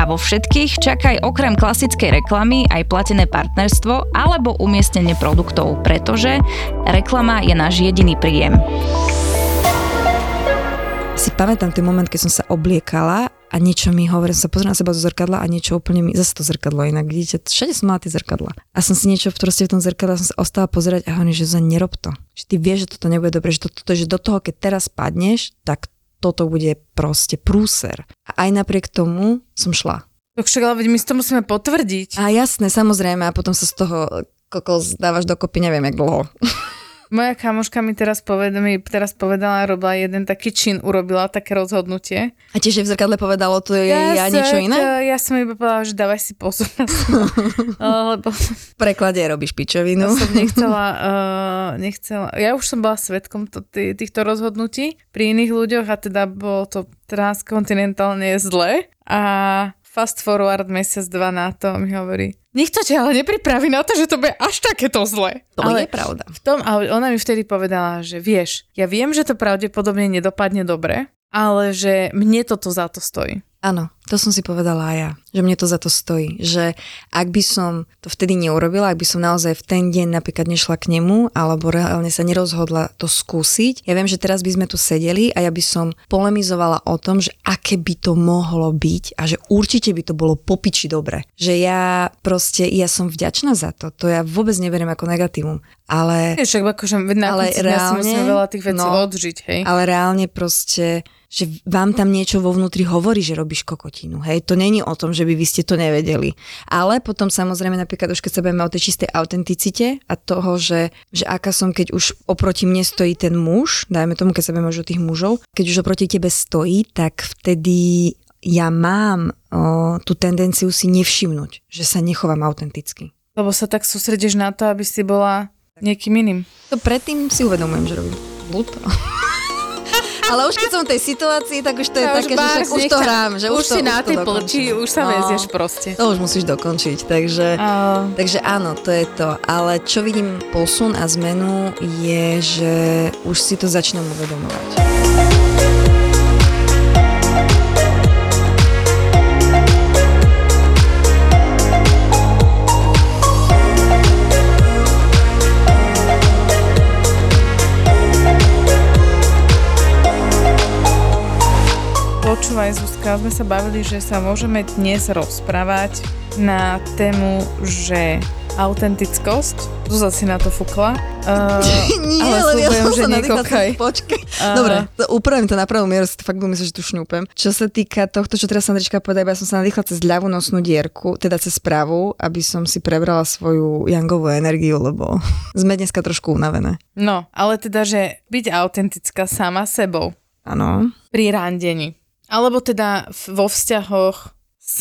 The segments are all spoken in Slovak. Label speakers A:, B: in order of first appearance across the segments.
A: A vo všetkých čakaj okrem klasickej reklamy aj platené partnerstvo alebo umiestnenie produktov, pretože reklama je náš jediný príjem.
B: Si pamätám ten moment, keď som sa obliekala a niečo mi hovorí, som sa pozrela na seba do zrkadla a niečo úplne mi, zase to zrkadlo inak, vidíte, všade som mala tie zrkadla. A som si niečo proste v tom zrkadle som sa ostala pozerať a hovorím, že za nerob to. Že ty vieš, že toto nebude dobre, že, to, to, že do toho, keď teraz padneš, tak toto bude proste prúser. A aj napriek tomu som šla.
C: Tak však ale my si to musíme potvrdiť.
B: A jasné, samozrejme, a potom sa z toho kokos dávaš dokopy, neviem, jak dlho.
C: Moja kamoška mi teraz, poved, mi teraz povedala, robila jeden taký čin, urobila také rozhodnutie.
B: A tiež že v zrkadle povedalo to je ja, ja niečo iné?
C: Ja, ja som iba povedala, že dávaj si pozor. Lebo
B: V preklade robíš pičovinu.
C: ja som nechcela, uh, nechcela, ja už som bola svetkom to, tý, týchto rozhodnutí pri iných ľuďoch a teda bolo to transkontinentálne zle a fast forward mesiac, dva na to mi hovorí, nikto ťa ale nepripraví na to, že to bude až takéto zle.
B: To
C: ale
B: je pravda.
C: v tom, ale ona mi vtedy povedala, že vieš, ja viem, že to pravdepodobne nedopadne dobre, ale že mne toto za to stojí.
B: Áno, to som si povedala aj ja, že mne to za to stojí. Že ak by som to vtedy neurobila, ak by som naozaj v ten deň napríklad nešla k nemu, alebo reálne sa nerozhodla to skúsiť, ja viem, že teraz by sme tu sedeli a ja by som polemizovala o tom, že aké by to mohlo byť a že určite by to bolo popiči dobre. Že ja proste, ja som vďačná za to, to ja vôbec neberiem ako negatívum. Ale,
C: Vieš, však akože na
B: Ale
C: si
B: reálne,
C: veľa tých vecí
B: no,
C: odžiť, hej.
B: ale reálne proste že vám tam niečo vo vnútri hovorí, že robíš kokotinu. Hej, to není o tom, že by vy ste to nevedeli. Ale potom samozrejme napríklad už keď sa bavíme o tej čistej autenticite a toho, že, že aká som, keď už oproti mne stojí ten muž, dajme tomu, keď sa bavíme o tých mužov, keď už oproti tebe stojí, tak vtedy ja mám o, tú tendenciu si nevšimnúť, že sa nechovám autenticky.
C: Lebo sa tak sústredíš na to, aby si bola niekým iným.
B: To predtým si uvedomujem, že robím blúd. Ale už keď som v tej situácii, tak už to je
C: Ja
B: také, že
C: bár,
B: však už to hrám. Že už,
C: už
B: to,
C: si na
B: to
C: tej plči, už sa vezieš proste.
B: To už musíš dokončiť, takže...
C: A,
B: Takže áno, to je to. Ale čo vidím posun a zmenu je, že už si to začnem uvedomovať.
C: Počúvaj, Zuzka, sme sa bavili, že sa môžeme dnes rozprávať na tému, že autentickosť. Zuzka si na to fúkla. Uh,
B: Nie,
C: ale
B: ale ja som
C: že
B: sa nadýchla. Počkaj.
C: A-
B: Dobre, to upravím to na pravú mieru, si to fakt budem že tu šňúpem. Čo sa týka tohto, čo teraz Sandrička povedala, ja som sa nadýchla cez ľavú nosnú dierku, teda cez pravú, aby som si prebrala svoju jangovú energiu, lebo sme dneska trošku unavené.
C: No, ale teda, že byť autentická sama sebou
B: Áno.
C: pri randení. Alebo teda vo vzťahoch s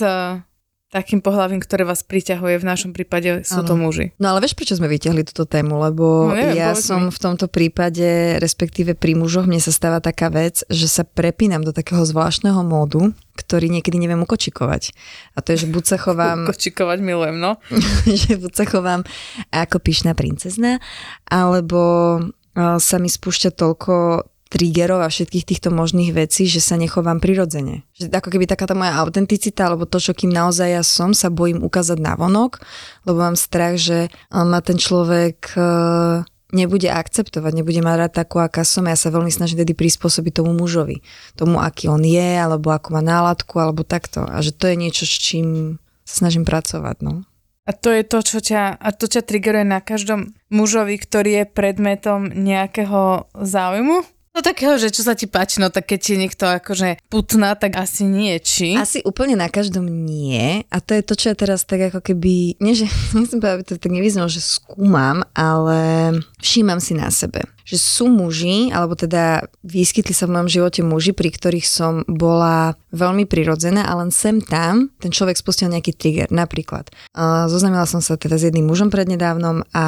C: takým pohľavím, ktoré vás priťahuje, v našom prípade sú to
B: Áno.
C: muži.
B: No ale vieš, prečo sme vyťahli túto tému? Lebo
C: No, neviem,
B: ja som
C: mi.
B: v tomto prípade, respektíve pri mužoch, mne sa stáva taká vec, že sa prepínam do takého zvláštneho módu, ktorý niekedy neviem ukočikovať. A to je, že buď sa chovám,
C: Kočikovať milujem, no.
B: že buď sa chovám ako pyšná princezna, alebo eh, sa mi spúšťa toľko triggerov a všetkých týchto možných vecí, že sa nechovám prirodzene. Že ako keby taká tá moja autenticita, alebo to, čo kým naozaj ja som, sa bojím ukázať na vonok, lebo mám strach, že eh, ma ten človek eh, nebude akceptovať, nebude mať rád takú, aká som. Ja sa veľmi snažím tedy prispôsobiť tomu mužovi. Tomu, aký on je, alebo ako má náladku, alebo takto. A že to je niečo, s čím sa snažím pracovať. No.
C: A to je to, čo ťa, a to ťa triggeruje na každom mužovi, ktorý je predmetom nejakého záujmu? No takého, že čo sa ti páči, no tak keď ti niekto akože putná, tak asi nie, či?
B: Asi úplne na každom nie. A to je to, čo ja teraz tak ako keby, nie že, nechcem aby to tak nevyznalo, že skúmam, ale všímam si na sebe. Že sú muži, alebo teda vyskytli sa v mojom živote muži, pri ktorých som bola veľmi prirodzená a len sem tam ten človek spustil nejaký trigger. Napríklad, uh, zoznamila som sa teda s jedným mužom prednedávnom a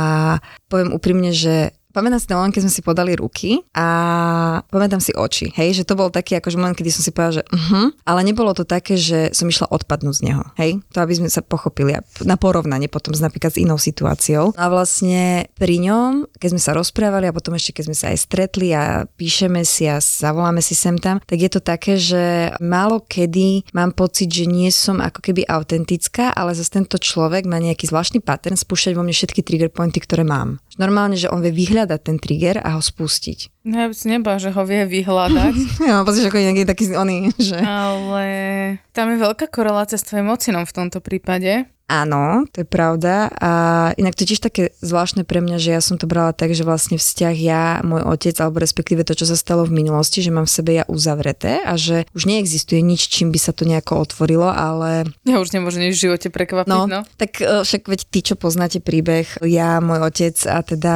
B: poviem úprimne, že pamätám si ten moment, keď sme si podali ruky a pamätám si oči, hej, že to bol taký akože moment, kedy som si povedala, že uh-huh, ale nebolo to také, že som išla odpadnúť z neho, hej, to aby sme sa pochopili na porovnanie potom napríklad s inou situáciou. A vlastne pri ňom, keď sme sa rozprávali a potom ešte keď sme sa aj stretli a píšeme si a zavoláme si sem tam, tak je to také, že málo kedy mám pocit, že nie som ako keby autentická, ale zase tento človek má nejaký zvláštny pattern spúšťať vo mne všetky trigger pointy, ktoré mám. Normálne, že on vie vyhľadať ten trigger a ho spustiť.
C: No ja by si nebala, že ho vie vyhľadať.
B: ja že ako nejaký taký oný, že...
C: Ale tam je veľká korelácia s tvojim ocinom v tomto prípade.
B: Áno, to je pravda. A inak to tiež také zvláštne pre mňa, že ja som to brala tak, že vlastne vzťah ja, môj otec, alebo respektíve to, čo sa stalo v minulosti, že mám v sebe ja uzavreté a že už neexistuje nič, čím by sa to nejako otvorilo, ale...
C: Ja už nemôžem nič v živote prekvapiť, no. no.
B: Tak e, však veď ty, čo poznáte príbeh, ja, môj otec a teda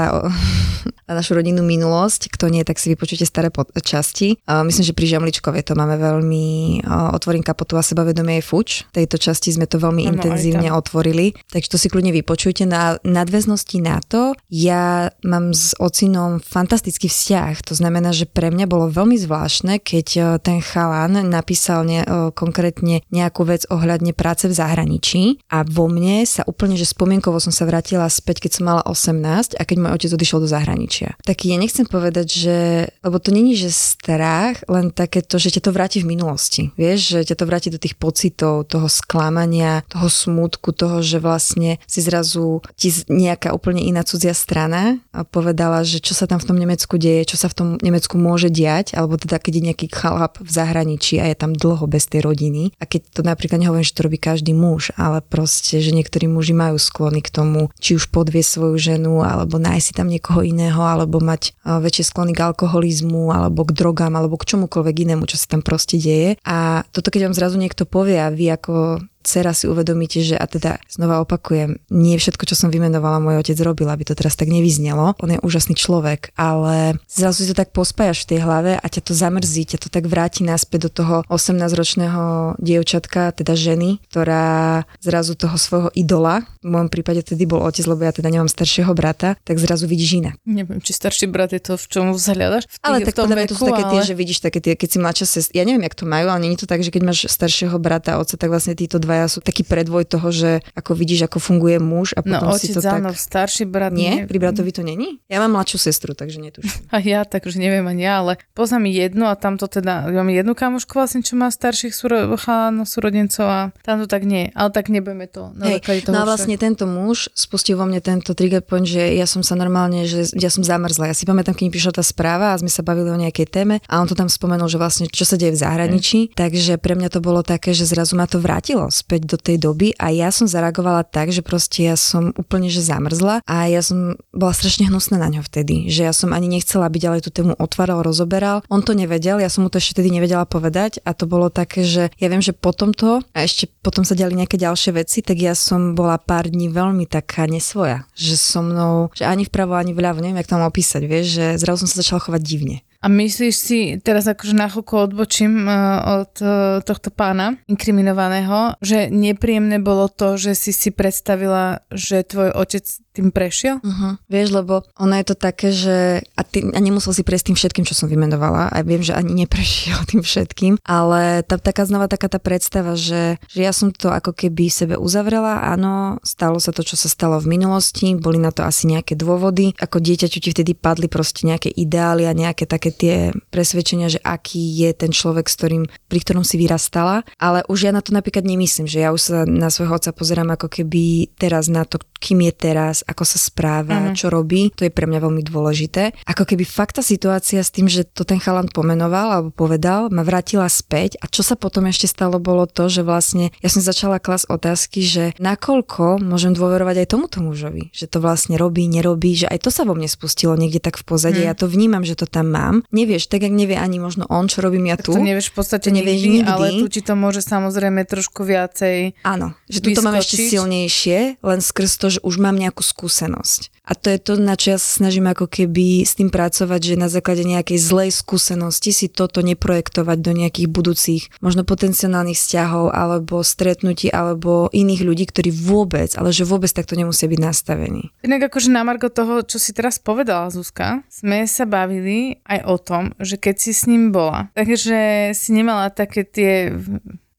B: a našu rodinnú minulosť, kto nie, tak si vypočujte staré časti. Myslím, že pri Žamličkovej to máme veľmi, otvorím kapotu a sebavedomie je fuč. V tejto časti sme to veľmi ano, intenzívne otvorili, takže to si kľudne vypočujte. Na nadväznosti na to, ja mám s ocinom fantastický vzťah. To znamená, že pre mňa bolo veľmi zvláštne, keď e, ten chalan napísal ne, e, konkrétne nejakú vec ohľadne práce v zahraničí a vo mne sa úplne, že spomienkovo som sa vrátila späť, keď som mala 18 a keď môj otec odišiel do zahraničia. Tak ja nechcem povedať, že, lebo to není, že strach, len také to, že ťa to vráti v minulosti. Vieš, že ťa to vráti do tých pocitov, toho sklamania, toho smútku, toho, že vlastne si zrazu ti nejaká úplne iná cudzia strana povedala, že čo sa tam v tom Nemecku deje, čo sa v tom Nemecku môže diať, alebo teda keď je nejaký chalap v zahraničí a je tam dlho bez tej rodiny. A keď to napríklad nehovorím, že to robí každý muž, ale proste, že niektorí muži majú sklony k tomu, či už podvie svoju ženu, alebo nájsť si tam niekoho iného, alebo mať väčšie sklony k alkoholizmu, alebo k drogám, alebo k čomukoľvek inému, čo sa tam proste deje. A toto, keď vám zrazu niekto povie a vy ako dcera si uvedomíte, že a teda znova opakujem, nie všetko, čo som vymenovala, môj otec robil, aby to teraz tak nevyznelo. On je úžasný človek, ale zrazu si to tak pospájaš v tej hlave a ťa to zamrzí, ťa to tak vráti naspäť do toho 18-ročného dievčatka, teda ženy, ktorá zrazu toho svojho idola, v môjom prípade tedy bol otec, lebo ja teda nemám staršieho brata, tak zrazu vidíš inak.
C: Neviem, či starší brat je to, v čom vzhľadaš. V tých,
B: ale tak
C: tom
B: veku, to sú také ale... tie, že vidíš také tie, keď si mladšia sestra, ja neviem, jak to majú, ale nie je to tak, že keď máš staršieho brata a otca, tak vlastne títo dva dvaja sú taký predvoj toho, že ako vidíš, ako funguje muž a
C: no,
B: potom
C: no,
B: si to
C: áno,
B: tak...
C: starší brat.
B: Nie? Pri bratovi to není? Ja mám mladšiu sestru, takže netuším.
C: A ja, takže neviem ani ja, ale poznám jednu a tamto teda, mám jednu kamošku vlastne, čo má starších súro, súrodencov a tam to tak nie, ale tak nebudeme to.
B: Hej, toho no a vlastne tento muž spustil vo mne tento trigger point, že ja som sa normálne, že ja som zamrzla. Ja si pamätám, keď mi prišla tá správa a sme sa bavili o nejakej téme a on to tam spomenul, že vlastne čo sa deje v zahraničí, Hej. takže pre mňa to bolo také, že zrazu ma to vrátilo späť do tej doby a ja som zareagovala tak, že proste ja som úplne že zamrzla a ja som bola strašne hnusná na ňo vtedy, že ja som ani nechcela byť, ale tú tému otváral, rozoberal. On to nevedel, ja som mu to ešte vtedy nevedela povedať a to bolo také, že ja viem, že potom to a ešte potom sa diali nejaké ďalšie veci, tak ja som bola pár dní veľmi taká nesvoja, že so mnou, že ani vpravo, ani vľavo, neviem, jak tam opísať, vieš, že zrazu som sa začala chovať divne.
C: A myslíš si, teraz akože na chvíľku odbočím uh, od uh, tohto pána inkriminovaného, že nepríjemné bolo to, že si si predstavila, že tvoj otec tým prešiel?
B: Uh-huh. Vieš, lebo ono je to také, že a, ty, a nemusel si prejsť tým všetkým, čo som vymenovala a viem, že ani neprešiel tým všetkým, ale tá, taká znova taká tá predstava, že, že ja som to ako keby sebe uzavrela, áno, stalo sa to, čo sa stalo v minulosti, boli na to asi nejaké dôvody, ako dieťaťu ti vtedy padli proste nejaké ideály a nejaké také tie presvedčenia, že aký je ten človek, s ktorým, pri ktorom si vyrastala, ale už ja na to napríklad nemyslím, že ja už sa na svojho otca pozerám ako keby teraz na to, kým je teraz, ako sa správa, uh-huh. čo robí, to je pre mňa veľmi dôležité. Ako keby fakt tá situácia s tým, že to ten chalan pomenoval alebo povedal, ma vrátila späť a čo sa potom ešte stalo bolo to, že vlastne ja som začala klas otázky, že nakoľko môžem dôverovať aj tomuto mužovi, že to vlastne robí, nerobí, že aj to sa vo mne spustilo niekde tak v pozadí, uh-huh. ja to vnímam, že to tam mám. Nevieš, tak jak nevie ani možno on, čo robím ja tu.
C: To nevieš v podstate to nevieš nikdy, nikdy, ale tu ti to môže samozrejme trošku viacej
B: Áno, že tu to mám ešte silnejšie, len skrz to, že už mám nejakú skúsenosť. A to je to, na čo ja sa snažím ako keby s tým pracovať, že na základe nejakej zlej skúsenosti si toto neprojektovať do nejakých budúcich, možno potenciálnych vzťahov alebo stretnutí alebo iných ľudí, ktorí vôbec, ale že vôbec takto nemusia byť nastavení.
C: Inak akože na Margo toho, čo si teraz povedala, Zuzka, sme sa bavili aj o tom, že keď si s ním bola, takže si nemala také tie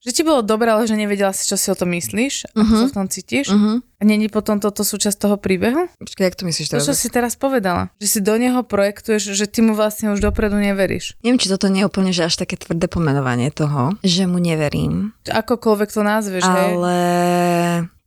C: že ti bolo dobré, ale že nevedela si, čo si o tom myslíš, ako
B: Mhm.
C: sa v tom cítiš.
B: Uh-huh.
C: A není potom toto súčasť toho príbehu?
B: Počkaj, jak to myslíš
C: To,
B: teraz?
C: čo si teraz povedala. Že si do neho projektuješ, že ty mu vlastne už dopredu neveríš.
B: Neviem, či toto nie je úplne že až také tvrdé pomenovanie toho, že mu neverím,
C: Akokoľvek to nazveš, hej.
B: ale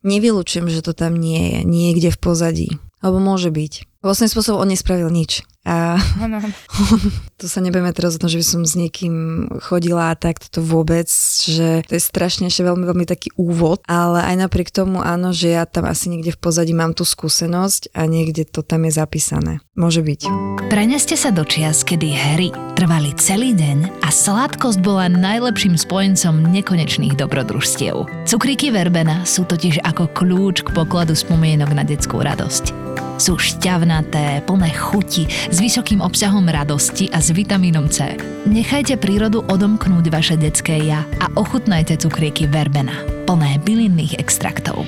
B: nevylučujem, že to tam nie je, niekde v pozadí. Alebo môže byť. Vlastne spôsob on nespravil nič. A
C: Áno.
B: tu sa nebudeme teraz o tom, že by som s niekým chodila a tak, toto vôbec, že to je strašne ešte veľmi, veľmi taký úvod, ale aj napriek tomu áno, že ja tam asi niekde v pozadí mám tú skúsenosť a niekde to tam je zapísané. Môže byť.
D: Preneste sa do čias, kedy hry trvali celý deň a sladkosť bola najlepším spojencom nekonečných dobrodružstiev. Cukríky verbena sú totiž ako kľúč k pokladu spomienok na detskú radosť. Sú šťavnaté, plné chuti, s vysokým obsahom radosti a s vitamínom C. Nechajte prírodu odomknúť vaše detské ja a ochutnajte cukríky verbena, plné bylinných extraktov.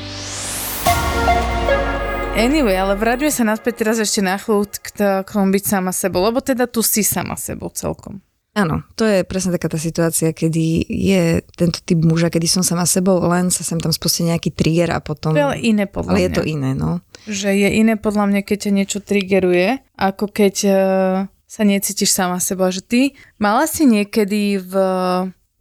C: Anyway, ale vráťme sa naspäť teraz ešte na chvíľu k, tomu byť sama sebou, lebo teda tu si sama sebou celkom.
B: Áno, to je presne taká tá situácia, kedy je tento typ muža, kedy som sama sebou, len sa sem tam spustí nejaký trigger a potom...
C: To je iné podľa
B: ale je
C: mňa.
B: to iné, no.
C: Že je iné podľa mňa, keď ťa niečo triggeruje, ako keď uh, sa necítiš sama sebou. Že ty mala si niekedy v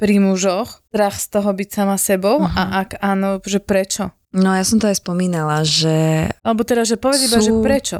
C: pri mužoch strach z toho byť sama sebou
B: Mhm.
C: a ak áno, že prečo?
B: No ja som to aj spomínala, že
C: Alebo teda, že povedz iba, že
B: Sú-
C: prečo.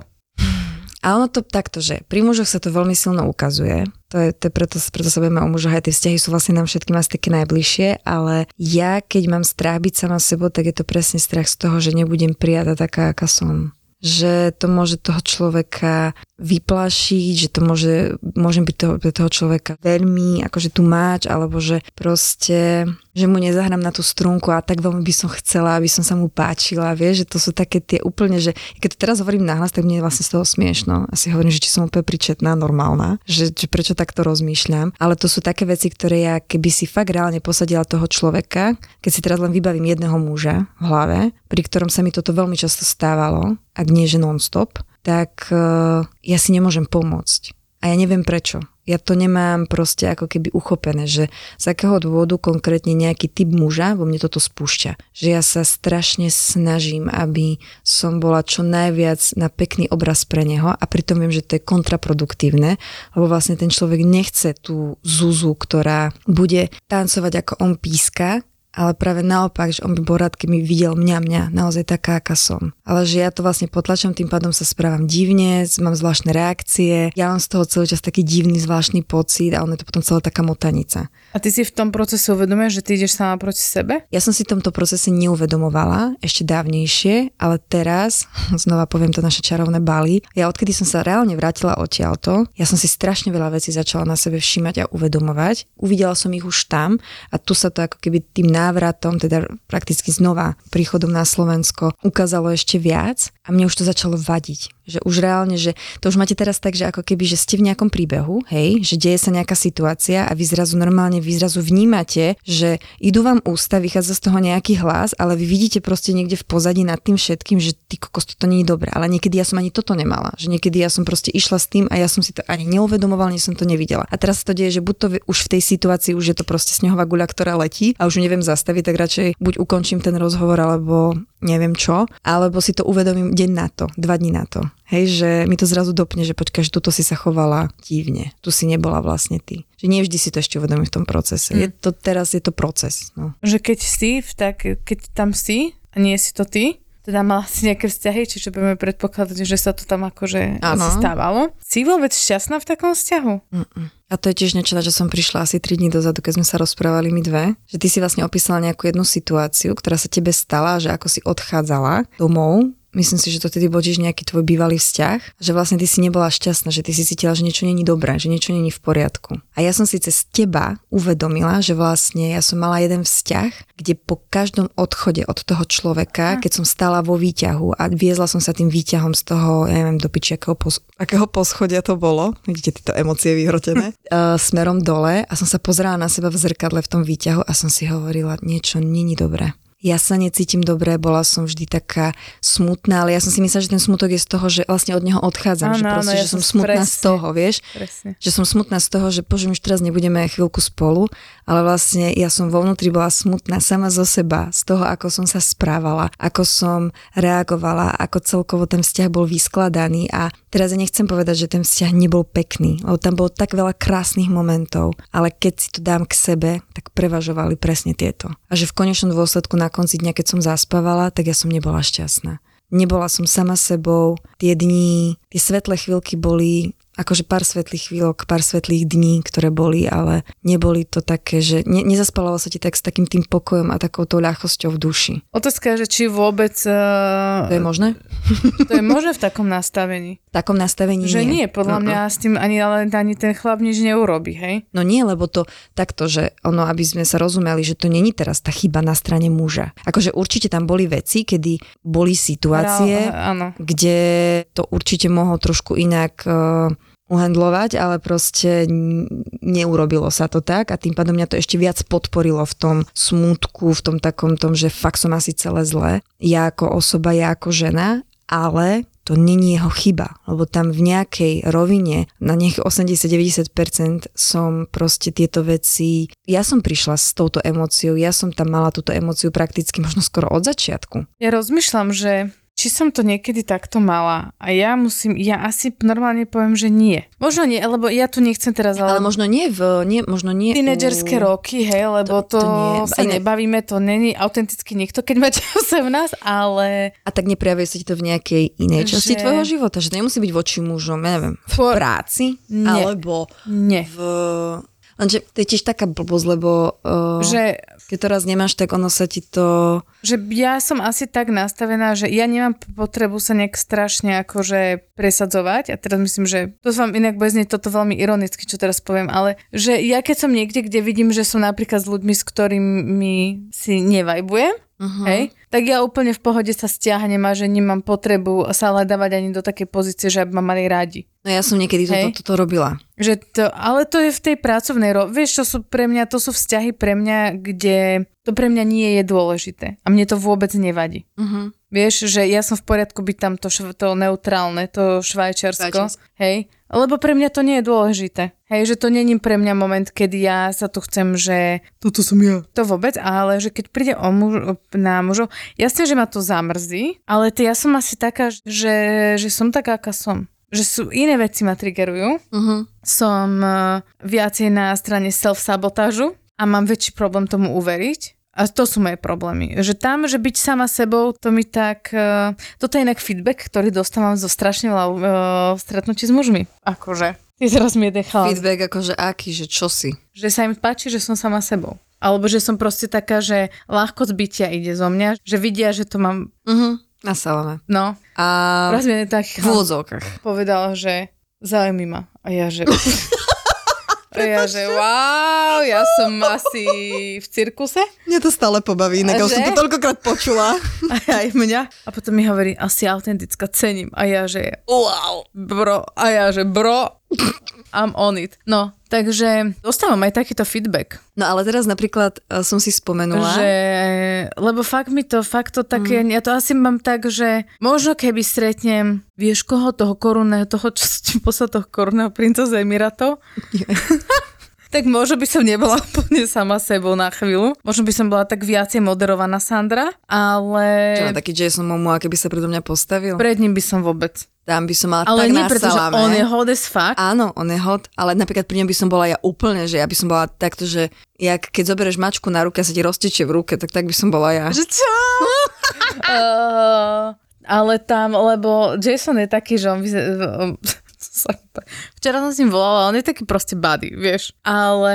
B: A ono to takto, že pri mužoch sa to veľmi silno ukazuje. To je, to je preto, preto sa budeme o mužoch, aj tie vzťahy sú vlastne nám všetkým asi také najbližšie, ale ja, keď mám strach byť sama sebou, tak je to presne strach z toho, že nebudem prijatá taká, aká som. Že to môže toho človeka vyplašiť, že to môže, môžem byť toho, pre toho človeka veľmi akože tu máč, alebo že proste, že mu nezahrám na tú strunku a tak veľmi by som chcela, aby som sa mu páčila, vieš, že to sú také tie úplne, že keď to teraz hovorím nahlas, tak mne je vlastne z toho smiešno. Asi hovorím, že či som úplne pričetná, normálna, že, že prečo takto rozmýšľam, ale to sú také veci, ktoré ja keby si fakt reálne posadila toho človeka, keď si teraz len vybavím jedného muža v hlave, pri ktorom sa mi toto veľmi často stávalo, ak nie že non-stop, tak uh, ja si nemôžem pomôcť. A ja neviem prečo. Ja to nemám proste ako keby uchopené, že z akého dôvodu konkrétne nejaký typ muža vo mne toto spúšťa. Že ja sa strašne snažím, aby som bola čo najviac na pekný obraz pre neho a pritom viem, že to je kontraproduktívne, lebo vlastne ten človek nechce tú Zuzu, ktorá bude tancovať ako on píska, ale práve naopak, že on by bol rád, keby videl mňa, mňa, naozaj taká, aká som. Ale že ja to vlastne potlačam, tým pádom sa správam divne, mám zvláštne reakcie, ja mám z toho celý čas taký divný, zvláštny pocit a ono je to potom celá taká motanica.
C: A ty si v tom procese uvedomuješ, že ty ideš sama proti sebe?
B: Ja som si v tomto procese neuvedomovala ešte dávnejšie, ale teraz, znova poviem to naše čarovné Bali, ja odkedy som sa reálne vrátila odtiaľto, ja som si strašne veľa vecí začala na sebe všímať a uvedomovať. Uvidela som ich už tam a tu sa to ako keby tým návratom, teda prakticky znova príchodom na Slovensko ukázalo ešte viac a mne už to začalo vadiť. Že už reálne, že to už máte teraz tak, že ako keby, že ste v nejakom príbehu, hej, že deje sa nejaká situácia a vy zrazu normálne, vy zrazu vnímate, že idú vám ústa, vychádza z toho nejaký hlas, ale vy vidíte proste niekde v pozadí nad tým všetkým, že ty kokos, toto nie je dobré. Ale niekedy ja som ani toto nemala. Že niekedy ja som proste išla s tým a ja som si to ani neuvedomovala, ani som to nevidela. A teraz sa to deje, že buď to už v tej situácii už je to proste snehová guľa, ktorá letí a už neviem zastaviť, tak radšej buď ukončím ten rozhovor, alebo neviem čo, alebo si to uvedomím deň na to, dva dní na to. Hej, že mi to zrazu dopne, že počkaj, že tuto si sa chovala divne. Tu si nebola vlastne ty. Že nie vždy si to ešte uvedomím v tom procese. Je to teraz, je to proces. No.
C: Že keď si, tak, keď tam si a nie si to ty, teda mala si nejaké vzťahy, čiže budeme predpokladať, že sa to tam akože asi stávalo. Si vôbec šťastná v takom vzťahu?
B: Mm-mm. A to je tiež niečo, na čo som prišla asi 3 dní dozadu, keď sme sa rozprávali my dve. Že ty si vlastne opísala nejakú jednu situáciu, ktorá sa tebe stala, že ako si odchádzala domov myslím si, že to tedy bol tiež nejaký tvoj bývalý vzťah, že vlastne ty si nebola šťastná, že ty si cítila, že niečo není dobré, že niečo není v poriadku. A ja som si cez teba uvedomila, že vlastne ja som mala jeden vzťah, kde po každom odchode od toho človeka, keď som stála vo výťahu a viezla som sa tým výťahom z toho, ja neviem, do piči, akého, pos- akého poschodia to bolo, vidíte tieto emócie vyhrotené, uh, smerom dole a som sa pozerala na seba v zrkadle v tom výťahu a som si hovorila, niečo není dobré ja sa necítim dobre, bola som vždy taká smutná, ale ja som si myslela, že ten smutok je z toho, že vlastne od neho odchádzam,
C: Áno,
B: že proste,
C: áno, ja
B: že som smutná z
C: presne.
B: toho, vieš,
C: Presne.
B: že som smutná z toho, že bože, už teraz nebudeme chvíľku spolu, ale vlastne ja som vo vnútri bola smutná sama zo seba, z toho, ako som sa správala, ako som reagovala, ako celkovo ten vzťah bol vyskladaný a teraz ja nechcem povedať, že ten vzťah nebol pekný, lebo tam bolo tak veľa krásnych momentov, ale keď si to dám k sebe, tak prevažovali presne tieto. A že v konečnom dôsledku na konci dňa, keď som zaspávala, tak ja som nebola šťastná. Nebola som sama sebou, tie dni, tie svetlé chvíľky boli akože pár svetlých chvíľok, pár svetlých dní, ktoré boli, ale neboli to také, že ne, nezaspávalo sa ti tak s takým tým pokojom a takouto ľahkosťou v duši.
C: Otázka je, že či vôbec uh,
B: To je možné?
C: to je možné v takom nastavení.
B: V takom nastavení
C: Že nie,
B: nie.
C: podľa mňa s tým ani, ale ani ten chlap nič neurobi, hej?
B: No nie, lebo to takto, že ono, aby sme sa rozumeli, že to není teraz tá chyba na strane muža. Akože určite tam boli veci, kedy boli situácie,
C: Reál- áno.
B: kde to určite mohol trošku inak uh, uhandlovať, ale proste neurobilo sa to tak a tým pádom mňa to ešte viac podporilo v tom smútku, v tom takom tom, že fakt som asi celé zlé. Ja ako osoba, ja ako žena, ale to není jeho chyba, lebo tam v nejakej rovine, na nech 80-90% som proste tieto veci, ja som prišla s touto emóciou, ja som tam mala túto emóciu prakticky možno skoro od začiatku.
C: Ja rozmýšľam, že či som to niekedy takto mala a ja musím, ja asi normálne poviem, že nie. Možno nie, lebo ja tu nechcem teraz,
B: Ale
C: ale,
B: možno nie v, nie, možno nie
C: tínedžerské
B: u-
C: roky, hej, lebo
B: To-
C: to,
B: to nie,
C: sa
B: iné.
C: nebavíme, to není autenticky niekto, keď máte 18, ale
B: A tak neprejavuje sa ti to v nejakej inej časti
C: Že-
B: tvojho života, že nemusí byť voči mužom, ja neviem, v
C: For-
B: práci,
C: Nie.
B: alebo
C: nie.
B: v... Lenže to je tiež taká blbosť, lebo uh,
C: Že
B: keď to raz nemáš, tak ono sa ti to...
C: že ja som asi tak nastavená, že ja nemám potrebu sa nejak strašne akože presadzovať. A teraz myslím, že to vám inak bude znieť toto veľmi ironicky, čo teraz poviem, ale že ja keď som niekde, kde vidím, že som napríklad s ľuďmi, s ktorými si nevajbujem, uh-huh. hej, tak ja úplne v pohode sa stiahnem a že nemám potrebu sa hľadávať ani do takej pozície, že aby ma mali rádi.
B: No ja som niekedy
C: Hej.
B: toto, toto robila.
C: Že to, ale to je v tej pracovnej ro... Vieš, čo sú pre mňa, to sú vzťahy pre mňa, kde to pre mňa nie je dôležité. A mne to vôbec nevadí.
B: Uh-huh.
C: Vieš, že ja som v poriadku byť tam to, šv- to neutrálne, to švajčiarsko.
B: Švajčiarsko.
C: Hej. Lebo pre mňa to nie je dôležité. Hej, že to není pre mňa moment, kedy ja sa tu chcem, že toto som ja. To vôbec, ale že keď príde o muž, na mužov, jasne, že ma to zamrzí, ale ty, ja som asi taká, že, že som taká, aká som. Že sú iné veci ma triggerujú.
B: Uh-huh.
C: Som uh, viacej na strane self-sabotážu a mám väčší problém tomu uveriť. A to sú moje problémy. Že tam, že byť sama sebou, to mi tak... Uh, toto je inak feedback, ktorý dostávam zo strašne veľa uh, stretnutí s mužmi. Akože. Ty teraz mi jeden chalán.
B: Feedback akože aký, že čo si.
C: Že sa im páči, že som sama sebou. Alebo že som proste taká, že ľahko zbytia ide zo mňa. Že vidia, že to mám...
B: Uh-huh. Nasávame.
C: No.
B: A
C: Raz mi taký
B: v úvodzovkách.
C: povedal, že zaujíma ma. A ja, že... A ja, že wow, ja som asi v cirkuse.
B: Mňa to stále pobaví,
C: inak, som to
B: toľkokrát počula.
C: A aj mňa. A potom mi hovorí, asi autentická, cením. A ja, že wow, bro. A ja, že bro, I'm on it. No, takže dostávam aj takýto feedback.
B: No ale teraz napríklad uh, som si spomenula,
C: Že, lebo fakt mi to, fakt to také, mm. ja to asi mám tak, že možno keby stretnem, vieš koho, toho korunného, toho, čo ti poslal toho korunného princa z Emiratov, tak možno by som nebola úplne sama sebou na chvíľu. Možno by som bola tak viacej moderovaná Sandra, ale
B: čo taký Jason Momoa, keby sa predo mňa postavil,
C: pred ním by som vôbec.
B: Tam by som mala
C: Ale
B: tak
C: nie preto, že on je hot as fuck.
B: Áno, on je hot, ale napríklad pri ňom by som bola ja úplne, že ja by som bola takto, že jak keď zoberieš mačku na ruke a sa ti roztečie v ruke, tak tak by som bola ja.
C: Že čo? uh, ale tam, lebo Jason je taký, že on, vyze- on sa Včera som s ním volala, on je taký proste buddy, vieš. Ale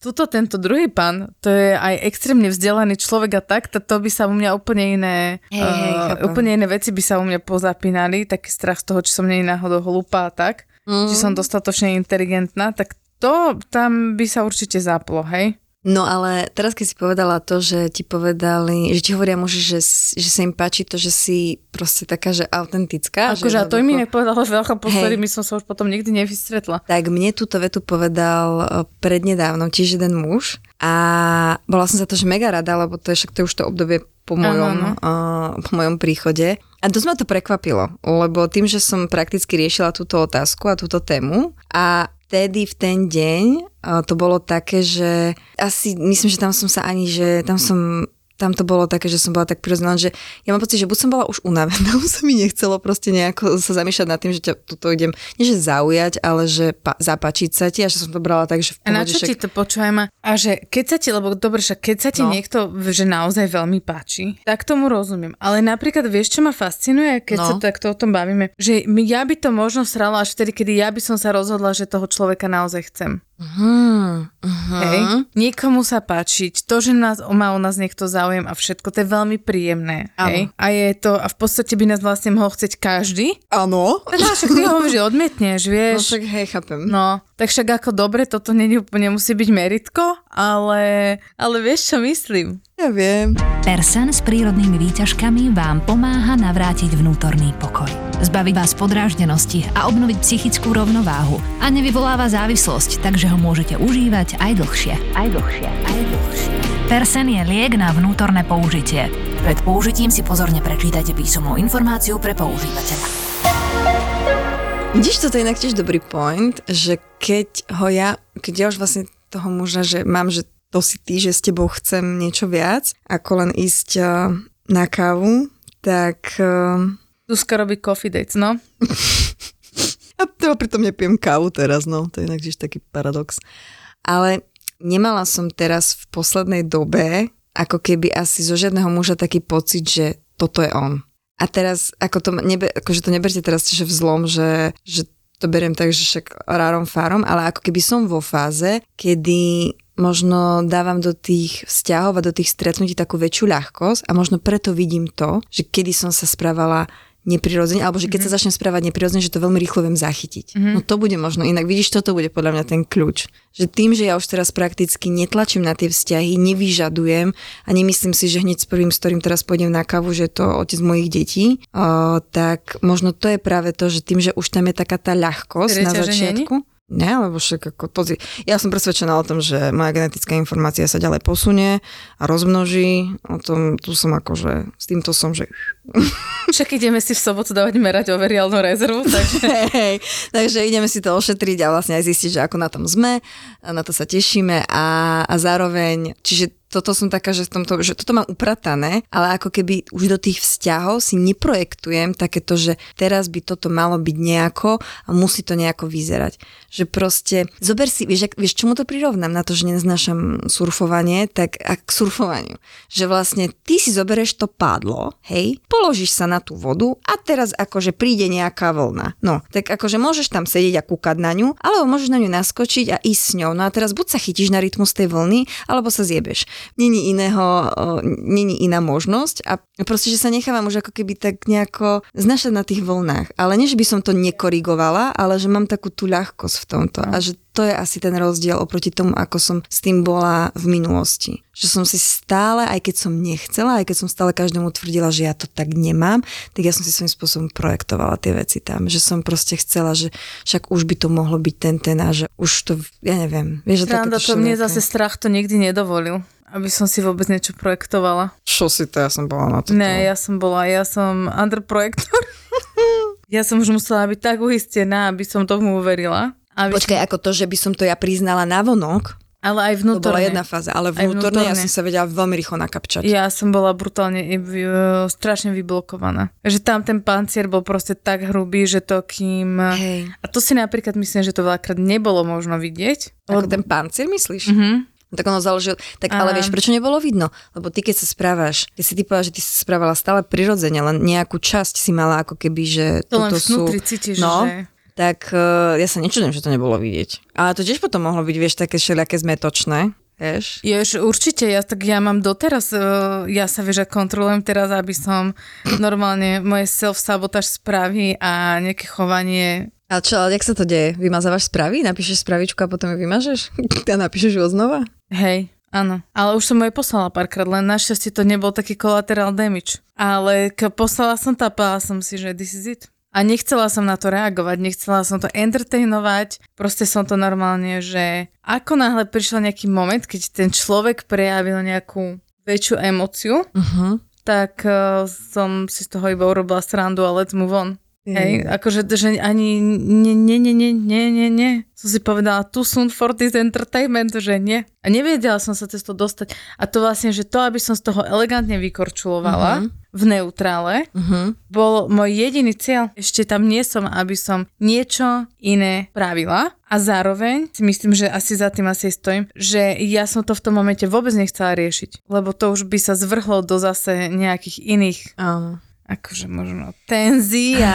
C: tuto tento druhý pán, to je aj extrémne vzdelaný človek a tak, to, to by sa u mňa úplne iné,
B: Hej, hej, chápem.
C: úplne iné veci by sa u mňa pozapínali, taký strach z toho, či som nie náhodou hlúpa a tak,
B: Mm.
C: či som dostatočne inteligentná, tak to tam by sa určite zaplo, hej?
B: No ale teraz, keď si povedala to, že ti povedali, že ti hovoria muži, že, že sa im páči to, že si proste taká, že autentická. že
C: Akože a to im
B: jednoducho-
C: inak povedala veľká po my som sa už potom nikdy nevystretla.
B: Tak mne túto vetu povedal e, prednedávnom tiež jeden muž a bola som za to, že mega rada, lebo to je však to je už to obdobie po mojom, uh, po mojom príchode. A dosť ma to prekvapilo, lebo tým, že som prakticky riešila túto otázku a túto tému a vtedy v ten deň to bolo také, že asi myslím, že tam som sa ani, že tam som tam to bolo také, že som bola tak prirodzená, že ja mám pocit, že buď som bola už unavená, už sa mi nechcelo proste nejako sa zamýšľať nad tým, že ťa tuto idem, nie že zaujať, ale že pa, zapačiť sa ti a že som to brala tak, že v
C: A na
B: pohode,
C: čo ti
B: však-
C: to počúvaj ma? A že keď sa ti, lebo dobre, však keď sa ti
B: No.
C: niekto, že naozaj veľmi páči, tak tomu rozumiem. Ale napríklad vieš, čo ma fascinuje, keď
B: No.
C: sa takto o tom bavíme? Že ja by to možno sralo až vtedy, kedy ja by som sa rozhodla, že toho človeka naozaj chcem.
B: Uh-huh.
C: Hej? Niekomu sa páčiť, to, že nás, má o nás niekto záujem a všetko, to je veľmi príjemné. Hej? A je to, a v podstate by nás vlastne mohol chcieť každý.
B: Áno.
C: Teda však ty ho že odmietneš,
B: No
C: vieš.
B: však hej, chápem.
C: No, tak však ako dobre, toto není, úplne musí byť meritko, ale, ale vieš, čo myslím?
B: Ja viem.
D: Persen s prírodnými výťažkami vám pomáha navrátiť vnútorný pokoj. Zbaví vás podráždenosti a obnoviť psychickú rovnováhu a nevyvoláva závislosť, takže ho môžete užívať aj dlhšie. Aj dlhšie. Aj dlhšie. Persen je liek na vnútorné použitie. Pred použitím si pozorne prečítajte písomnú informáciu pre používateľa.
B: Vidíš, toto je inak tiež dobrý point, že keď ho ja, keď ja už vlastne toho muža, že mám, že to si ty, že s tebou chcem niečo viac, ako len ísť uh, na kávu, tak...
C: Zuzka robí coffee dates, no.
B: a teda pritom nepijem kávu teraz, no, to je inak tiež taký paradox. Ale nemala som teraz v poslednej dobe, ako keby asi zo žiadneho muža taký pocit, že toto je on. A teraz, ako to, nebe, akože to neberte teraz že v zlom, že, že to beriem tak, že však rárom fárom, ale ako keby som vo fáze, kedy možno dávam do tých vzťahov a do tých stretnutí takú väčšiu ľahkosť a možno preto vidím to, že kedy som sa správala neprirodzene, alebo že keď mm-hmm. sa začnem správať neprirodzene, že to veľmi rýchlo viem zachytiť. Mm-hmm. No to bude možno inak. Vidíš, toto bude podľa mňa ten kľúč. Že tým, že ja už teraz prakticky netlačím na tie vzťahy, nevyžadujem a nemyslím si, že hneď s prvým, s ktorým teraz pôjdem na kávu, že je to otec mojich detí, o, tak možno to je práve to, že tým, že už tam je taká tá ľahkosť na začiatku. Nie, lebo však ako pozri, ja som presvedčená o tom, že moja genetická informácia sa ďalej posunie a rozmnoží. O tom, tu som akože, s týmto som, že
C: Však ideme si v sobotu dávať merať overiálnu rezervu, takže
B: Hej, takže ideme si to ošetriť a vlastne aj zistiť, že ako na tom sme, na to sa tešíme a, a zároveň, čiže toto som taká, že, v tomto, že toto mám upratané, ale ako keby už do tých vzťahov si neprojektujem takéto, že teraz by toto malo byť nejako a musí to nejako vyzerať. Že proste, zober si, vieš, ak, vieš čomu to prirovnám na to, že neznášam surfovanie, tak a k surfovaniu. Že vlastne ty si zoberieš to pádlo, hej, položíš sa na tú vodu a teraz akože príde nejaká vlna. No, tak akože môžeš tam sedieť a kúkať na ňu, alebo môžeš na ňu naskočiť a ísť s ňou. No a teraz buď sa chytíš na rytmus tej vlny, alebo sa zjebeš. Není iného, není iná možnosť a proste, že sa nechávam už ako keby tak nejako znašať na tých vlnách. Ale nie, že by som to nekorigovala, ale že mám takú tú ľahkosť v tomto a že to je asi ten rozdiel oproti tomu, ako som s tým bola v minulosti. Že som si stále, aj keď som nechcela, aj keď som stále každému tvrdila, že ja to tak nemám, tak ja som si svojím spôsobom projektovala tie veci tam. Že som proste chcela, že však už by to mohlo byť ten ten a že už to, ja neviem. Vieš, že
C: Randa, to mne zase strach to nikdy nedovolil, aby som si vôbec niečo projektovala.
B: Čo si to, ja som bola na to.
C: Ne, ja som bola, ja som underprojektor. ja som už musela byť tak uistená, aby som tomu uverila. Aby
B: Počkaj, ako to, že by som to ja priznala na vonok,
C: ale aj
B: to bola
C: vnútorne.
B: jedna fáza, ale
C: Aj
B: vnútorne ja
C: vnútorne.
B: som sa vedela veľmi rýchlo nakapčať.
C: Ja som bola brutálne v- strašne vyblokovaná. Že tam ten pancier bol proste tak hrubý, že to kým...
B: Hej.
C: A to si napríklad myslím, že to veľakrát nebolo možno vidieť.
B: Ako ten pancier myslíš?
C: Mhm.
B: Tak ono založil, tak ale
C: A-
B: vieš, prečo nebolo vidno? Lebo ty keď sa správaš, ty si ty povedala, že ty sa správala stále prirodzene, len nejakú časť si mala ako keby, že
C: To len
B: sú...
C: cítiš,
B: no,
C: že...
B: tak uh, ja sa nečudujem, že to nebolo vidieť. Ale to tiež potom mohlo byť, vieš, také všelijaké zmetočné. Vieš?
C: Jež, určite, ja, tak ja mám doteraz, uh, ja sa vieš, že kontrolujem teraz, aby som normálne moje self-sabotáž správy a nejaké chovanie
B: A čo, ale jak sa to deje? Vymazávaš správy? Napíšeš spravičku a potom ju vymažeš? A napíšeš ju znova?
C: Hej, áno. Ale už som mu aj poslala párkrát, len našťastie to nebol taký collateral damage. Ale poslala som to a som si, že this is it. A nechcela som na to reagovať, nechcela som to entertainovať, proste som to normálne, že ako náhle prišiel nejaký moment, keď ten človek prejavil nejakú väčšiu emociu,
B: Uh-huh.
C: tak uh, som si z toho iba urobila srandu a let's move on. Hej, akože že ani nie, nie, nie, nie, nie, nie, nie. Som si povedala too soon for this entertainment, že nie. A nevedela som sa cez to dostať. A to vlastne, že to, aby som z toho elegantne vykorčulovala v neutrále,
B: Uh-huh.
C: bol môj jediný cieľ. Ešte tam nie som, aby som niečo iné pravila a zároveň si myslím, že asi za tým asi stojím, že ja som to v tom momente vôbec nechcela riešiť, lebo to už by sa zvrhlo do zase nejakých iných
B: Áno.
C: Akože možno tenzy a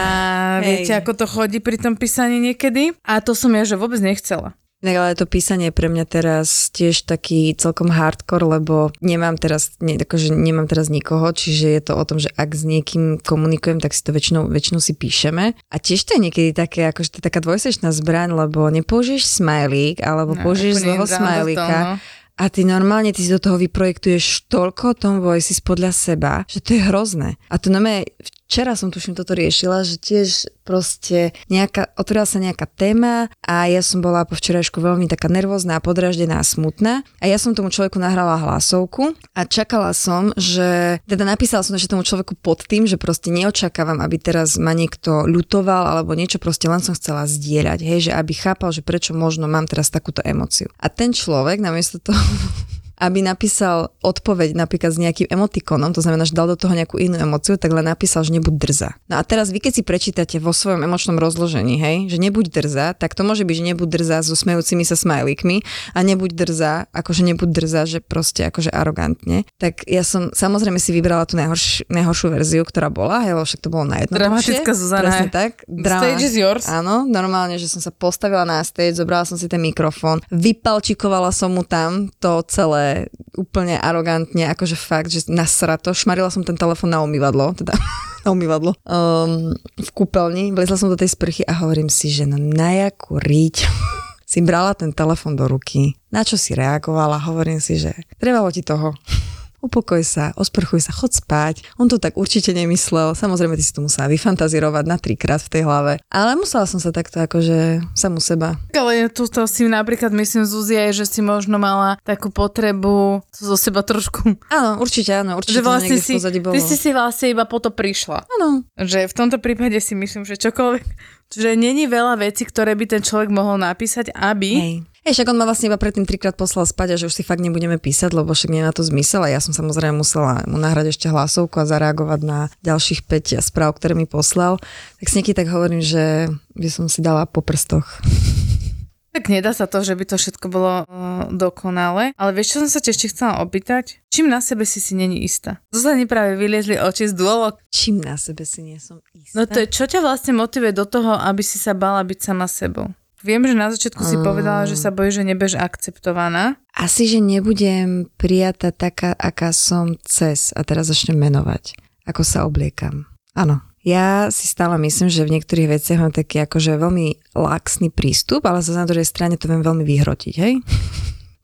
B: Hej.
C: viete, ako to chodí pri tom písaní niekedy. A to som ja, že vôbec nechcela.
B: Inak ale to písanie je pre mňa teraz tiež taký celkom hardcore, lebo nemám teraz, ne, akože nemám teraz nikoho, čiže je to o tom, že ak s niekým komunikujem, tak si to väčšinou, väčšinou si píšeme. A tiež to je niekedy také, akože to je taká dvojsečná zbraň, lebo nepoužiješ smajlík, alebo no, použiješ zlého smajlíka.
C: no.
B: A ty normálne, ty si do toho vyprojektuješ toľko tom voices podľa seba, že to je hrozné. A to normálne, včera som tuším toto riešila, že tiež proste nejaká, otvorila sa nejaká téma a ja som bola po včerajšku veľmi taká nervózna podraždená a smutná. A ja som tomu človeku nahrala hlasovku a čakala som, že, teda napísala som ešte tomu človeku pod tým, že proste neočakávam, aby teraz ma niekto ľutoval alebo niečo, proste len som chcela zdieľať, hej, že aby chápal, že prečo možno mám teraz takúto emociu. A ten človek namiesto toho aby napísal odpoveď napríklad s nejakým emotikonom, to znamená, že dal do toho nejakú inú emociu, tak len napísal, že nebuď drza. No a teraz vy, keď si prečítate vo svojom emočnom rozložení, hej, že nebuď drza, tak to môže byť, že nebuď drza so smejúcimi sa smajlíkmi a nebuď drza, akože nebuď drza, že proste akože arogantne. Tak ja som samozrejme si vybrala tú najhorš, najhoršiu verziu, ktorá bola, hej, však to bolo najjednoduchšie.
C: Dramatická Zuzana.
B: Presne tak.
C: Stage is yours.
B: Áno, normálne, že som sa postavila na stage, zobrala som si ten mikrofón, vypalčikovala som mu tam to celé úplne arogantne, akože fakt, že nasrato, šmarila som ten telefón na umývadlo, teda na umývadlo, um, v kúpeľni, vlezla som do tej sprchy a hovorím si, že no na jakú riť? Si brala ten telefón do ruky, na čo si reagovala, hovorím si, že trebalo ti toho upokoj sa, osprchuj sa, chod spať. On to tak určite nemyslel. Samozrejme, ty si to musela vyfantazírovať na trikrát v tej hlave. Ale musela som sa takto akože samu seba.
C: Ale tu to si napríklad myslím, Zuzia, že si možno mala takú potrebu zo seba trošku...
B: Áno, určite áno, určite
C: Že vlastne si,
B: bolo.
C: ty si si vlastne iba po to prišla.
B: Áno,
C: Že v tomto prípade si myslím, že čokoľvek, že není veľa vecí, ktoré by ten človek mohol napísať, aby...
B: hej. Hej, však on ma vlastne iba predtým trikrát poslal spať a že už si fakt nebudeme písať, lebo však nie na to zmysel a ja som samozrejme musela mu nahrať ešte hlasovku a zareagovať na ďalších 5 správ, ktoré mi poslal. Tak si niekedy tak hovorím, že by som si dala po prstoch.
C: Tak nedá sa to, že by to všetko bolo uh, dokonalé. Ale vieš, čo som sa ešte chcela opýtať? Čím na sebe si si není istá? Zuzane práve vyliezli oči z dôlok.
B: Čím na sebe si nie som istá?
C: No to je, čo ťa vlastne motivuje do toho, aby si sa bala byť sama sebou? Viem, že na začiatku si povedala, že sa bojíš, že nebeš akceptovaná.
B: Asi, že nebudem prijatá taká, aká som cez, a teraz začnem menovať, ako sa obliekam. Áno. Ja si stále myslím, že v niektorých veciach mám taký akože veľmi laxný prístup, ale zase na druhej strane to viem veľmi vyhrotiť, hej?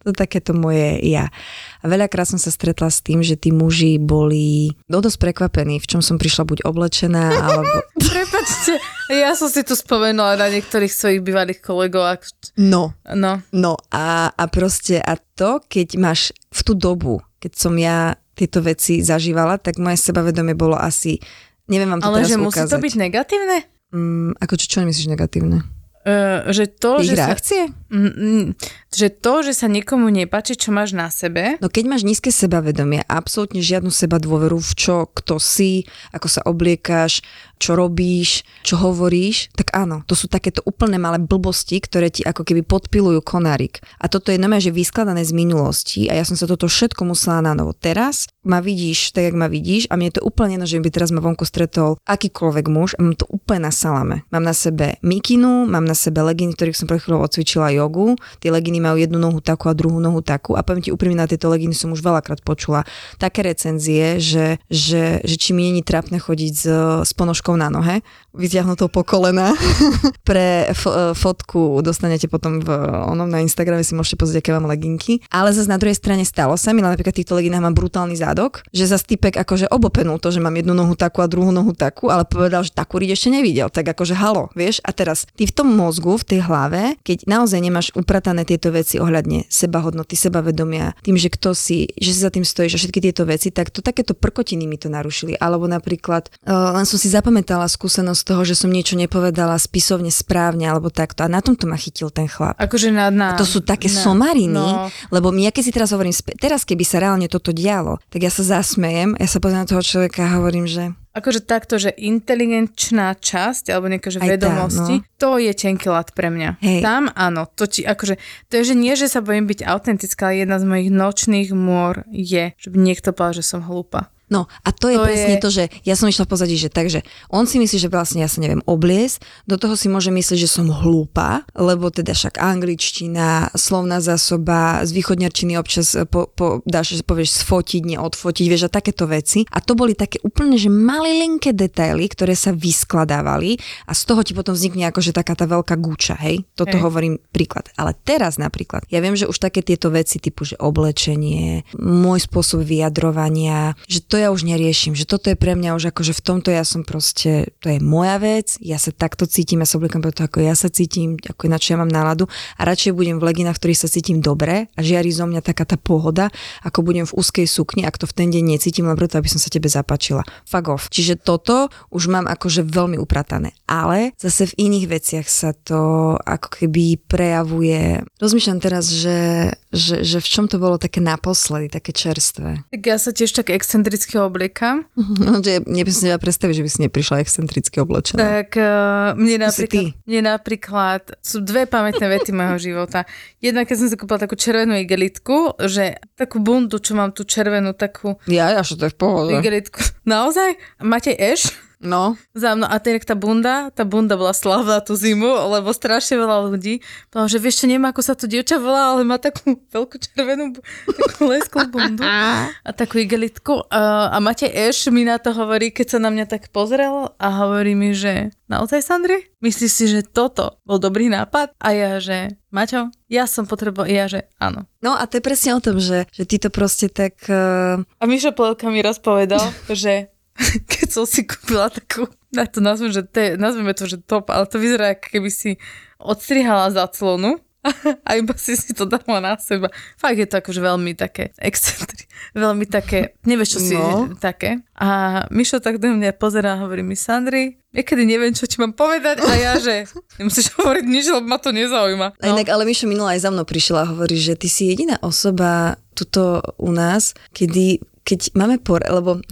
B: To je takéto moje ja. A veľakrát som sa stretla s tým, že tí muži boli no dosť prekvapení, v čom som prišla buď oblečená, alebo...
C: Prepačte, ja som si tu spomenula na niektorých svojich bývalých kolegov. ak-
B: No,
C: No,
B: No a, a proste a to, keď máš v tú dobu, keď som ja tieto veci zažívala, tak moje sebavedomie bolo asi, neviem vám to
C: ale
B: teraz
C: že musí
B: ukázať.
C: to byť negatívne?
B: Mm, ako čo, čo nemyslíš negatívne?
C: Uh, že to,
B: Ich
C: že sa...
B: reakcie?
C: mm, mm, že to, že sa nikomu nepáči, čo máš na sebe,
B: No keď máš nízke sebavedomie, absolútne žiadnu seba dôveru v čo, kto si, ako sa obliekáš, čo robíš, čo hovoríš, tak áno, to sú takéto úplne malé blbosti, ktoré ti ako keby podpilujú konárik. A toto je normálne, že vyskladané z minulosti a ja som sa toto všetko musela na novo. Teraz ma vidíš tak, jak ma vidíš a mne je to úplne jedno, že by teraz ma vonku stretol akýkoľvek muž a mám to úplne na salame. Mám na sebe mikinu, mám na sebe leginy, ktorých som pred chvíľou odcvičila jogu. Tie leginy majú jednu nohu takú a druhú nohu takú a poviem ti úprimne, na tieto leginy som už veľakrát počula také recenzie, že, že, že či mi není trápne chodiť s, s ponožkou na nohe, vyťahnutou po kolena. Pre f- fotku dostanete potom v onom na Instagrame si môžete pozrieť, aké mám leginky. Ale zase na druhej strane stalo sa mi, napríklad týchto leginách mám brutálny zádok, že za typek akože obopenul to, že mám jednu nohu takú a druhú nohu takú, ale povedal, že takú ešte nevidel. Tak akože halo, vieš? A teraz ty v tom mozgu, v tej hlave, keď naozaj nemáš upratané tieto veci ohľadne sebahodnoty, sebavedomia, tým, že kto si, že si za tým stojíš a všetky tieto veci, tak to takéto prkotiny mi to narušili. Alebo napríklad, uh, len som si zapamätala skúsenosť toho, že som niečo nepovedala spisovne správne alebo takto. A na tomto ma chytil ten chlap.
C: akože na... na
B: A to sú také
C: na,
B: somariny,
C: No,
B: lebo ja keď si teraz hovorím, teraz keby sa reálne toto dialo, tak ja sa zasmejem, ja sa pozriem na toho človeka a hovorím, že
C: akože takto, že inteligenčná časť, alebo nejaké že
B: Aj
C: vedomosti,
B: no.
C: to je tenký lat pre mňa.
B: Hej.
C: Tam áno, to ti, akože, to je, že nie, že sa bojím byť autentická, ale jedna z mojich nočných môr je, že by niekto povedal, že som hlúpa.
B: No a to je
C: To
B: presne
C: je-
B: to, že ja som išla v pozadí, že takže on si myslí, že vlastne ja sa neviem obliesť, do toho si môže myslieť, že som hlúpa, lebo teda však angličtina, slovná zásoba, z východňarčiny občas e, po, po, dáš, že povieš sfotiť, neodfotiť, vieš, a takéto veci. A to boli také úplne, že malilinké detaily, ktoré sa vyskladávali a z toho ti potom vznikne akože taká tá veľká gúča, hej? Toto
C: Hej.
B: hovorím príklad. Ale teraz napríklad, ja viem, že už také tieto veci typu, že oblečenie, môj spôsob vyjadrovania, že to ja už neriešim, že toto je pre mňa už akože v tomto ja som proste, to je moja vec, ja sa takto cítim, ja sa obliekam preto, ako ja sa cítim, ako čo ja mám náladu a radšej budem v leginách, v ktorých sa cítim dobre a žiari zo mňa taká tá pohoda, ako budem v úzkej sukni, ak to v ten deň necítim, len preto, aby som sa tebe zapáčila. Fuck off. Čiže toto už mám akože veľmi upratané. Ale zase v iných veciach sa to ako keby prejavuje. Rozmýšľam teraz, že, že, že v čom to bolo také naposledy, také čerstvé.
C: Tak ja sa tiež tak excentricky obliekam.
B: No, že neviem si neviem predstaviť, že by si neprišla excentricky oblečená.
C: Tak uh, mne
B: si
C: napríklad, mne napríklad sú dve pamätné vety môjho života. Jedna, keď som si kúpila takú červenú igelitku, že takú bundu, čo mám tú červenú takú
B: Ja, ja, že to je v pohode.
C: igelitku. Naozaj? Matej Eš?
B: No,
C: Za mnou. A tak tá bunda, tá bunda bola slavná tú zimu, lebo strašne veľa ľudí povedal, že vieš čo, neviem, ako sa to dievča volá, ale má takú veľkú červenú, takú lesklú bundu a takú igelitku. A, a Matej Eš mi na to hovorí, keď sa na mňa tak pozrel a hovorí mi, že naozaj, Sandri? Myslíš si, že toto bol dobrý nápad? A ja, že Maťo, ja som potreboval, ja, že áno.
B: no a to je presne o tom, že, že ty to proste tak... Uh,
C: A Mišo Plelka mi raz povedal, že keď som si kúpila takú, na to nazvem, že to je, nazveme to, že top, ale to vyzerá, ako keby si odstrihala zaclonu a iba si si to dala na seba. Fakt je to akože veľmi také excentri, veľmi také, nevieš čo si
B: No.
C: také. A Mišo tak do mňa pozerá a hovorí mi, Sandri, niekedy neviem, čo ti mám povedať a ja, že nemusíš hovoriť nič, lebo ma to nezaujíma.
B: No. Inak, ale Mišo minula aj za mnou prišiel a hovorí, že ty si jediná osoba tuto u nás, kedy, keď máme por, lebo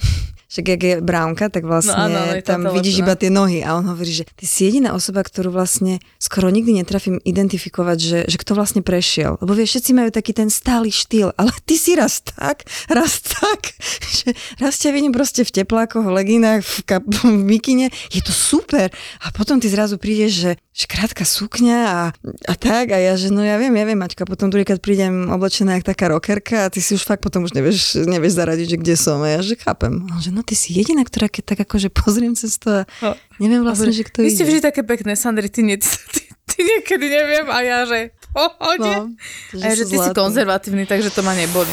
B: však jak je bránka, tak vlastne
C: No áno, to
B: tam vidíš iba tie nohy a on hovorí, že ty si jediná osoba, ktorú vlastne skoro nikdy netrafím identifikovať, že, že kto vlastne prešiel. Lebo vieš, všetci majú taký ten stály štýl, ale ty si raz tak, raz tak, že raz ťa vidím proste v teplákoch, v leginách, v, kap- v mikine, je to super. A potom ty zrazu prídeš, že, že krátka sukňa a, a tak a ja, že no ja viem, ja viem, Maťka, potom druhýkrát prídem oblečená jak taká rockerka a ty si už fakt potom už nevieš, nevieš zaradiť, že kde som a ja, že chápem. A že no ty si jediná, ktorá keď tak akože pozriem cez to a
C: No.
B: neviem vlastne, že kto
C: Vy ste vždy také pekné, Sandri, ty, nie, ty, ty, niekedy neviem a ja, že pohode.
B: No,
C: a ja, že ty si
B: zlatí.
C: konzervatívny, takže to ma neboli.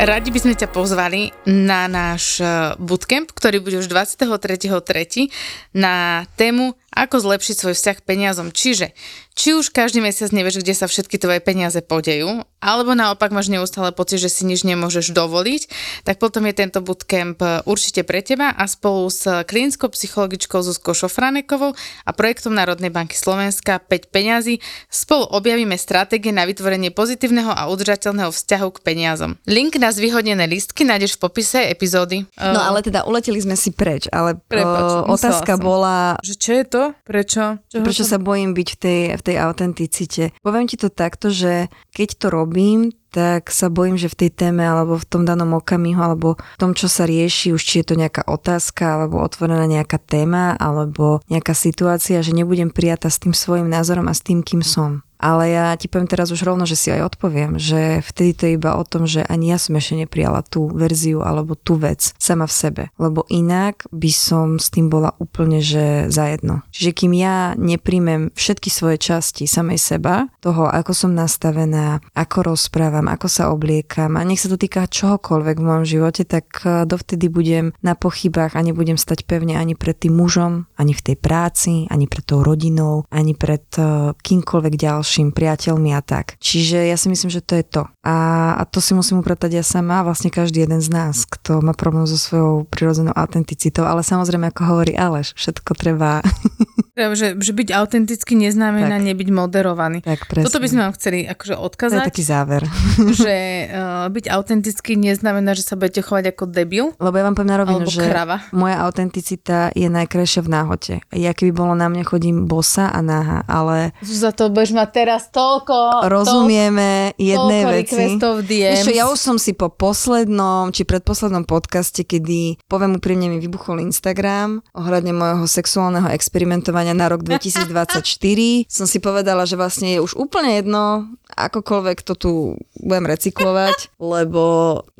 C: Radi by sme ťa pozvali na náš eh, bootcamp, ktorý bude už 23.3. na tému ako zlepšiť svoj vzťah k peniazom. Čiže, či už každý mesiac nevieš, kde sa všetky tvoje peniaze podejú, alebo naopak máš neustále pocit, že si nič nemôžeš dovoliť, tak potom je tento bootcamp eh, určite pre teba a spolu s klinickou psychologičkou Zuzkou Šofranekovou a projektom Národnej banky Slovenska 5 peňazí spolu objavíme stratégie na vytvorenie pozitívneho a udržateľného vzťahu k peniazom. Link na zvýhodnené listky nájdeš v popise epizódy.
B: No ale teda uleteli sme si preč, ale
C: Prepač,
B: o, otázka
C: som.
B: bola,
C: Že čo je to? Prečo? Čoho
B: prečo sa bojím byť v tej, v tej autenticite. Poviem ti to takto, že keď to robím, tak sa bojím, že v tej téme alebo v tom danom okamihu alebo v tom, čo sa rieši, už či je to nejaká otázka alebo otvorená nejaká téma alebo nejaká situácia, že nebudem prijatá s tým svojim názorom a s tým, kým som. Ale ja ti poviem teraz už rovno, že si aj odpoviem, že vtedy to je iba o tom, že ani ja som ešte neprijala tú verziu alebo tú vec sama v sebe. Lebo inak by som s tým bola úplne, že zajedno. Čiže kým ja nepríjmem všetky svoje časti samej seba, toho, ako som nastavená, ako rozprávam, ako sa obliekam a nech sa to týka čohokoľvek v mojom živote, tak eh, dovtedy budem na pochybách a nebudem stať pevne ani pred tým mužom, ani v tej práci, ani pred tou rodinou, ani pred eh, kýmkoľvek ďalším priateľmi a tak. Čiže ja si myslím, že to je to. A, a to si musím upratať ja sama, a vlastne každý jeden z nás, kto má problém so svojou prirodzenou autenticitou, ale samozrejme, ako hovorí Aleš, všetko treba
C: Že, že byť autenticky neznamená
B: Tak.
C: nebyť moderovaný.
B: tak presne.
C: Toto by sme vám chceli akože
B: To je
C: odkazať,
B: taký záver.
C: že uh, byť autenticky neznamená, že sa budete chovať ako debil
B: Lebo ja vám poviem na rovinu, že
C: krava.
B: moja autenticita je najkrajšia v náhote. Ja keby bolo na mne, chodím bosa a náha, ale
C: Za to budeš mať teraz toľko,
B: rozumieme jednej
C: toľko
B: veci. Vieš čo, ja už som si po poslednom, či predposlednom podcaste, kedy, poviem úprimne, mi vybuchol Instagram ohľadne môjho sexuálneho experimentovania na rok 2024, som si povedala, že vlastne je už úplne jedno, akokoľvek to tu budem recyklovať, lebo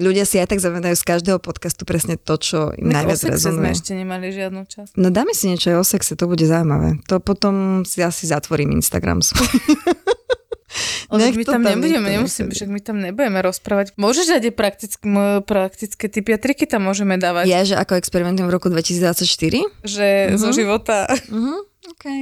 B: ľudia si aj tak zavedajú z každého podcastu presne to, čo im
C: Tak
B: najviac
C: sexe sme
B: rezonuje.
C: ešte nemali žiadnu časť.
B: No dáme si niečo aj o sexe, to bude zaujímavé. To potom si asi zatvorím Instagram svoj. Nech
C: my tam
B: tam
C: nebudeme, nemusíme, však my tam nebudeme rozprávať. Môžeš dať aj praktické, praktické typy a triky tam môžeme dávať.
B: Ja, že ako experimentujem v roku 2024?
C: Že zo života
B: Mhm, okay.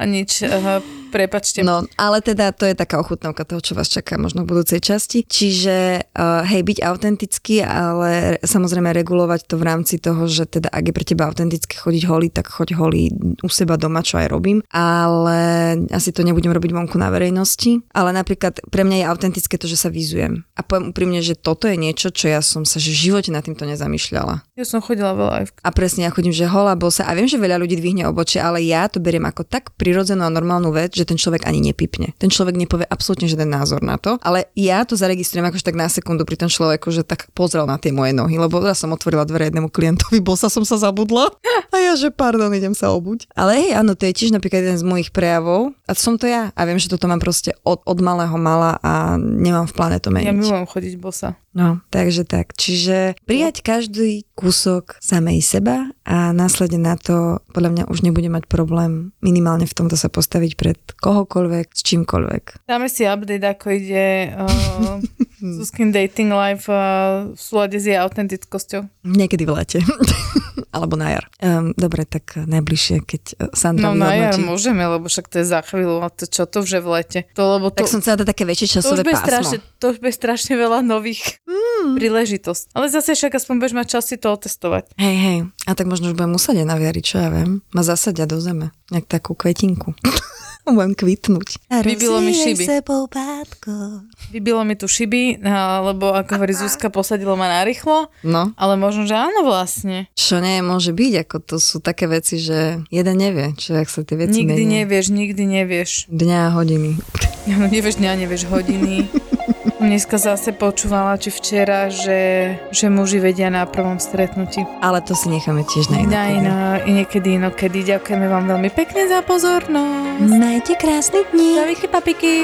C: A nič. Aha, prepačte.
B: No, ale teda to je taká ochutnávka toho, čo vás čaká možno v budúcej časti. Čiže, uh, hej, byť autentický, ale samozrejme regulovať to v rámci toho, že teda ak je pre teba autentické chodiť holý, tak choď holý u seba doma, čo aj robím. Ale asi to nebudem robiť vonku na verejnosti. Ale napríklad pre mňa je autentické to, že sa vyzujem. A poviem úprimne, že toto je niečo, čo ja som sa že v živote nad týmto nezamýšľala.
C: Ja som chodila veľa aj v
B: A presne, ja chodím, že holá bosa a viem, že veľa ľudí dvihne obočie, ale ja to beriem ako tak prirodzenú a normálnu vec, že ten človek ani nepipne. Ten človek nepovie absolútne žiaden názor na to, ale ja to zaregistrujem akože tak na sekundu pri tom človeku, že tak pozrel na tie moje nohy, lebo ja som otvorila dvere jednému klientovi, bosa som sa zabudla. A ja, že pardon, idem sa obuť. Ale hej, áno, to je tiež napríklad jeden z mojich prejavov a som to ja. A viem, že toto mám proste od, od malého mala a nemám v pláne to meniť.
C: Ja milujem chodiť bosa.
B: No, takže tak. Čiže prijať každý kúsok samej seba a následne na to podľa mňa už nebude mať problém minimálne v tomto sa postaviť pred kohokoľvek, s čímkoľvek.
C: Dáme si update, ako ide uh, Zuzkin dating life uh, v súlade s jej autentickosťou.
B: Niekedy v lete. Alebo na jar. Um, dobre, tak najbližšie, keď eh, Sandra
C: No na jar môžeme, lebo však to je za chvíľu. A to čo to už je v lete? To, lebo to,
B: Tak som chcela dať také väčšie
C: to, už
B: časové
C: bude
B: pásmo.
C: strašne, to už bude strašne veľa nových mm. príležitosť. Ale zase však aspoň budeš mať čas si to otestovať.
B: Hej, hej. A tak možno už budem musieť aj naviariť, čo ja viem. Ma zasadia do zeme. Jak takú kvetinku. budem kvitnúť.
C: Vybilo mi šiby.
B: sebou bátko.
C: Vybilo mi tu šiby, a- lebo ako hovorí Zuzka, posadilo ma narýchlo,
B: No.
C: ale možno, že áno vlastne.
B: Čo nie môže byť, ako to sú také veci, že jeden nevie, čo ak sa tie veci
C: Nikdy
B: menia.
C: nevieš, nikdy nevieš.
B: Dňa a hodiny.
C: No, nevieš dňa, nevieš hodiny. Dneska zase počúvala, či včera, že, že muži vedia na prvom stretnutí.
B: Ale to si necháme tiež na
C: Na
B: inokedy.
C: iná, i niekedy inokedy. Ďakujeme vám veľmi pekne za pozornosť.
B: Majte krásne dni.
C: Papiky, papiky.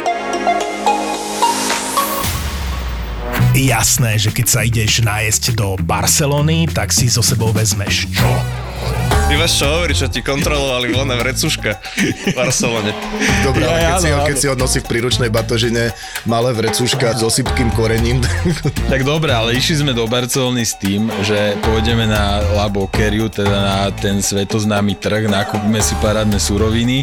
E: Jasné, že keď sa ideš nájsť do Barcelony, tak si so sebou vezmeš čo? Ty máš čo hovoriť, čo ti kontrolovali voľné vrecuška v Barcelone.
F: Dobre, ale
G: Ja,
F: keď, si,
G: áno,
F: ho- keď
G: áno.
F: si ho nosí v príručnej batožine malé vrecuška s osypkým korením,
G: Tak dobre, ale išli sme do Barcelony s tým, že pôjdeme na La Boqueriu, teda na ten svetoznámy trh, nakúpime si parádne suroviny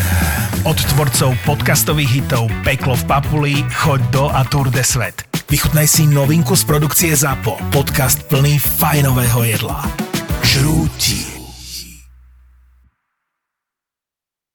H: Od tvorcov podcastových hitov Peklo v Papuli, Choď do a Tour de Svet. Vychutnaj si novinku z produkcie ZAPO. Podcast plný fajnového jedla. Žrúti.